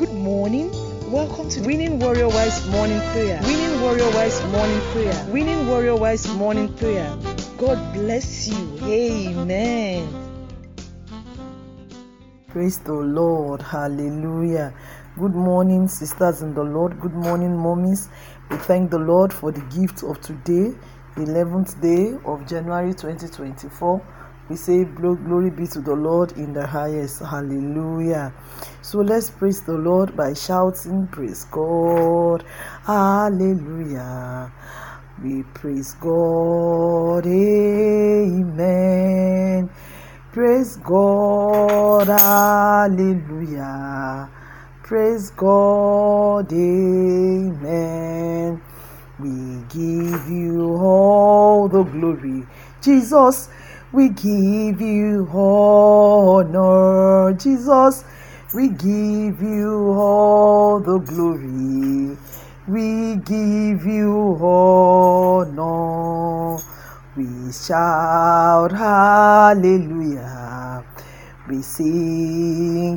Good morning. Welcome to Winning Warrior Wives Morning Prayer. Winning Warrior Wives Morning Prayer. Winning Warrior Wives Morning Prayer. God bless you. Amen. Praise the Lord. Hallelujah. Good morning, sisters in the Lord. Good morning, mommies. We thank the Lord for the gift of today, the 11th day of January 2024. We say, Glory be to the Lord in the highest. Hallelujah. So let's praise the Lord by shouting, Praise God. Hallelujah. We praise God. Amen. Praise God. Hallelujah. Praise God. Amen. We give you all the glory. Jesus, we give you honor. Jesus, we give you all the glory. We give you honor. We shout hallelujah. We sing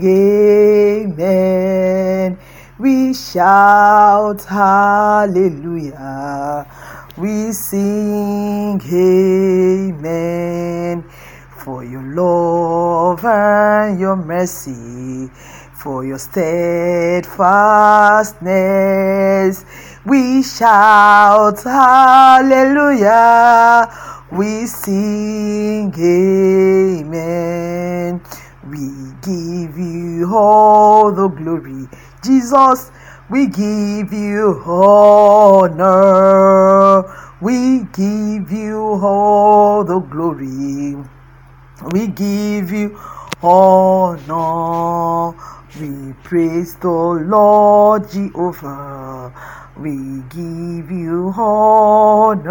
amen. We shout hallelujah. We sing amen. For your love and your mercy, for your steadfastness, we shout hallelujah. We sing amen. We give you all the glory. Jesus, we give you honor. We give you all the glory. We give you honor. We praise the Lord Jehovah. We give you honor.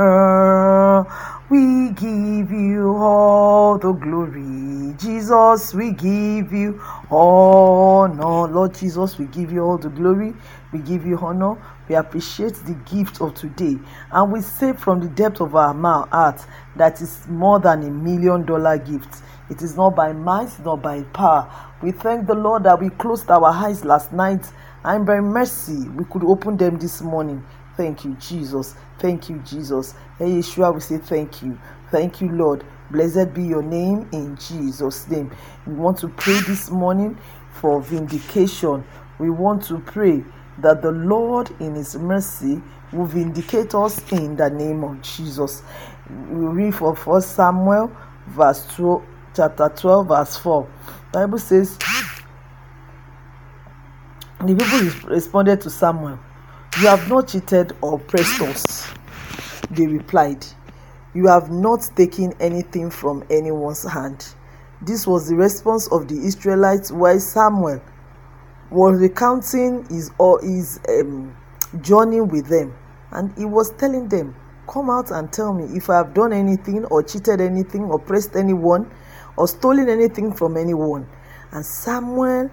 We give you all the glory. Jesus, we give you honor. Lord Jesus, we give you all the glory. We give you honor. We appreciate the gift of today. And we say from the depth of our heart that is more than a million dollar gift. It is not by might, nor by power. We thank the Lord that we closed our eyes last night and by mercy we could open them this morning. Thank you, Jesus. Thank you, Jesus. Hey, Yeshua, we say thank you. Thank you, Lord. Blessed be your name in Jesus' name. We want to pray this morning for vindication. We want to pray that the Lord, in His mercy, will vindicate us in the name of Jesus. We read for First Samuel, verse 12, chapter 12, verse 4. The Bible says, The people responded to Samuel, You have not cheated or oppressed us. They replied, You have not taken anything from anyone's hand. This was the response of the Israelites while Samuel was recounting his, or his um, journey with them. And he was telling them, Come out and tell me if I have done anything or cheated anything or oppressed anyone or stolen anything from anyone. And Samuel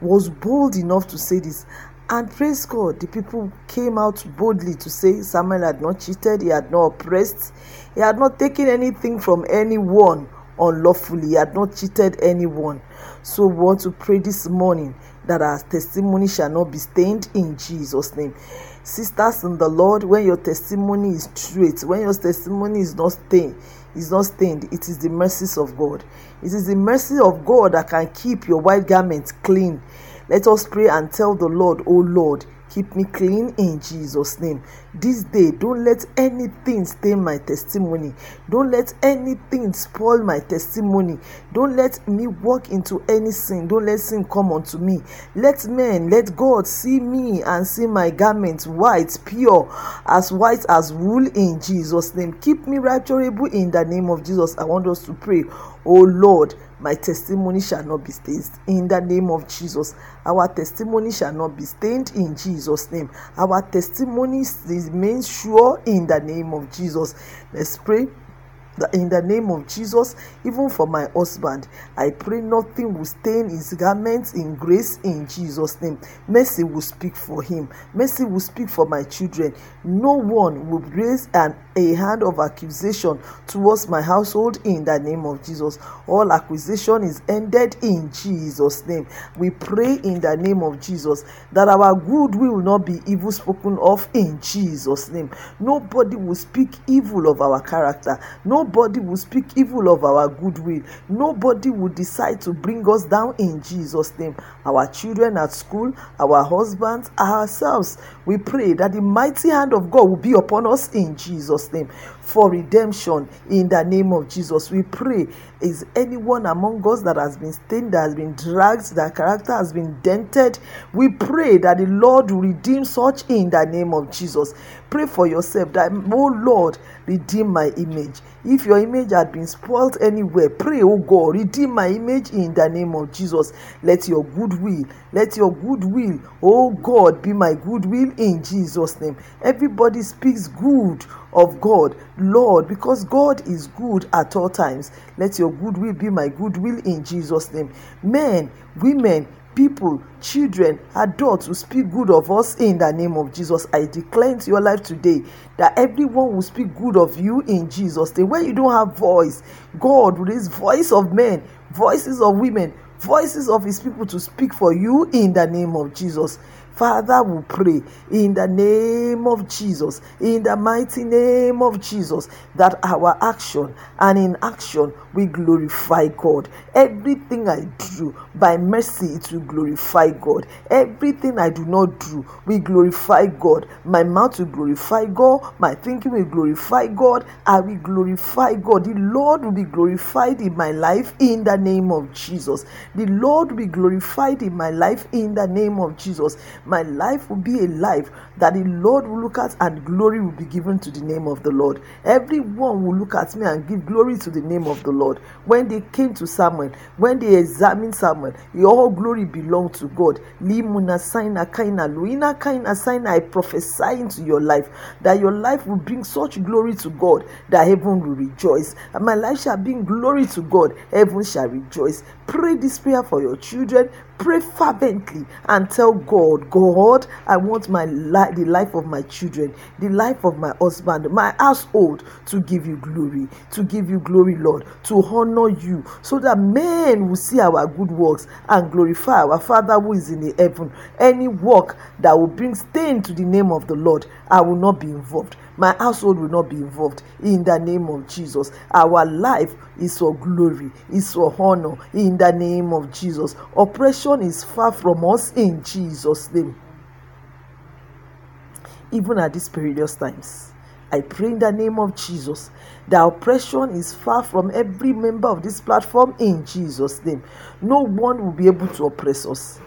was bold enough to say this. And praise God, the people came out boldly to say Samuel had not cheated, he had not oppressed, he had not taken anything from anyone unlawfully, he had not cheated anyone. So we want to pray this morning that our testimony shall not be stained in Jesus' name. Sisters in the Lord, when your testimony is straight, when your testimony is not stained, is not stained, it is the mercies of God. It is the mercy of God that can keep your white garments clean. Let us pray and tell the Lord, Oh Lord, keep me clean in Jesus' name. This day, don't let anything stain my testimony. Don't let anything spoil my testimony. Don't let me walk into any sin. Don't let sin come unto me. Let men, let God see me and see my garments white, pure, as white as wool in Jesus' name. Keep me righteousable in the name of Jesus. I want us to pray, Oh Lord, my testimony shall not be stained in the name of Jesus. Our testimony shall not be stained in Jesus' name. Our testimony remains sure in the name of Jesus. Let's pray. In the name of Jesus, even for my husband, I pray nothing will stain his garments in grace in Jesus' name. Mercy will speak for him, mercy will speak for my children. No one will raise an, a hand of accusation towards my household in the name of Jesus. All accusation is ended in Jesus' name. We pray in the name of Jesus that our good will not be evil spoken of in Jesus' name. Nobody will speak evil of our character. No Nobody will speak evil of our goodwill. Nobody will decide to bring us down in Jesus' name. Our children at school, our husbands, ourselves, we pray that the mighty hand of God will be upon us in Jesus' name for redemption in the name of Jesus. We pray. Is anyone among us that has been stained, that has been dragged, that character has been dented? We pray that the Lord will redeem such in the name of Jesus. Pray for yourself that, oh Lord, redeem my image. If your image had been spoiled anywhere, pray, oh God, redeem my image in the name of Jesus. Let your goodwill, let your goodwill, oh God, be my goodwill in Jesus' name. Everybody speaks good of God, Lord, because God is good at all times. Let your goodwill be my goodwill in Jesus' name. Men, women, people, children, adults will speak good of us in the name of Jesus. I declare into your life today that everyone will speak good of you in Jesus' name. When you don't have voice, God will raise voice of men, voices of women, voices of his people to speak for you in the name of Jesus. Father, we pray in the name of Jesus, in the mighty name of Jesus, that our action and in action we glorify God. Everything I do by mercy, it will glorify God. Everything I do not do, we glorify God. My mouth will glorify God. My thinking will glorify God. I will glorify God. The Lord will be glorified in my life in the name of Jesus. The Lord will be glorified in my life in the name of Jesus my life will be a life that the Lord will look at and glory will be given to the name of the Lord. Everyone will look at me and give glory to the name of the Lord. When they came to Samuel, when they examined Samuel, all glory belonged to God. Limuna signa kaina luina kaina I prophesy into your life that your life will bring such glory to God that heaven will rejoice. And my life shall bring glory to God, heaven shall rejoice. Pray this prayer for your children, pray fervently and tell God, God, I want my life, the life of my children, the life of my husband, my household to give you glory, to give you glory, Lord, to honor you, so that men will see our good works and glorify our Father who is in the heaven. Any work that will bring stain to the name of the Lord, I will not be involved. My household will not be involved in the name of Jesus. Our life is for glory, is for honor in the name of Jesus. Oppression is far from us in Jesus' name. Even at these perilous times, I pray in the name of Jesus that oppression is far from every member of this platform in Jesus' name. No one will be able to oppress us.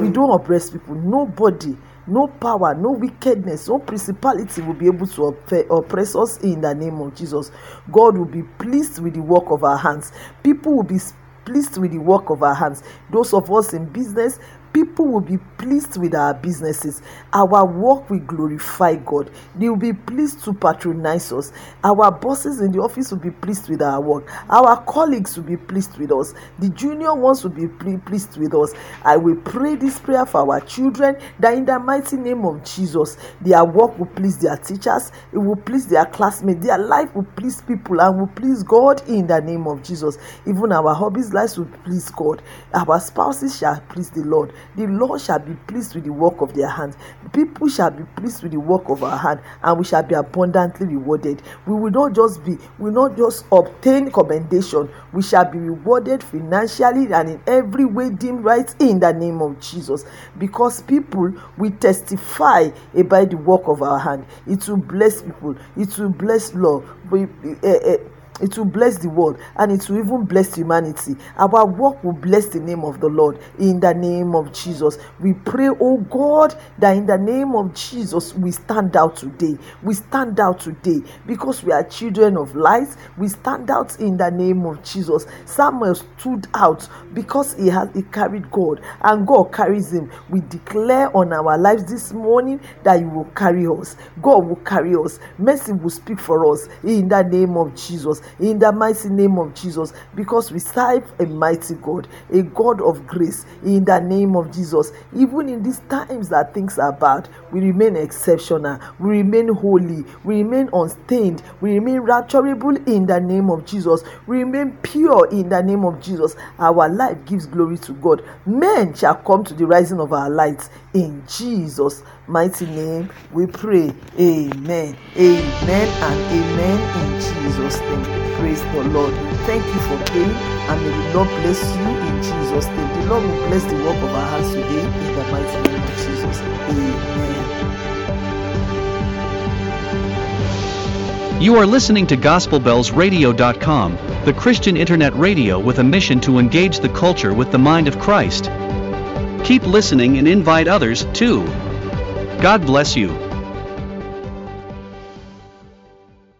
We don't oppress people. Nobody no power, no wickedness, no principality will be able to oppress us in the name of Jesus. God will be pleased with the work of our hands. People will be pleased with the work of our hands. Those of us in business, people will be pleased with our businesses. Our work will glorify God. They will be pleased to patronize us. Our bosses in the office will be pleased with our work. Our colleagues will be pleased with us. The junior ones will be pleased with us. I will pray this prayer for our children that in the mighty name of Jesus, their work will please their teachers, it will please their classmates, their life will please people and will please God in the name of Jesus. Even our hobbies, lives will please God. Our spouses shall please the Lord. The Lord shall be pleased with the work of their hands. People shall be pleased with the work of our hand, and we shall be abundantly rewarded. We will not just be, we will not just obtain commendation, we shall be rewarded financially and in every way deemed right in the name of Jesus. Because people will testify about the work of our hand. It will bless people, it will bless love. We, uh, uh, it will bless the world and it will even bless humanity. Our work will bless the name of the Lord in the name of Jesus. We pray, oh God, that in the name of Jesus we stand out today. We stand out today because we are children of light. We stand out in the name of Jesus. Samuel stood out because he has he carried God and God carries him. We declare on our lives this morning that you will carry us. God will carry us. Mercy will speak for us in the name of Jesus in the mighty name of Jesus because we serve a mighty God, a God of grace in the name of Jesus. Even in these times that things are bad, we remain exceptional, we remain holy, we remain unstained, we remain rapturable in the name of Jesus, we remain pure in the name of Jesus. Our life gives glory to God. Men shall come to the rising of our lights in Jesus' mighty name. We pray. Amen. Amen and amen in Jesus' name. Praise the Lord. Thank you for praying and may the Lord bless you in Jesus' name. The Lord will bless the work of our hands today in the mighty name of Jesus. Amen. You are listening to GospelBellsRadio.com, the Christian internet radio with a mission to engage the culture with the mind of Christ. Keep listening and invite others, too. God bless you.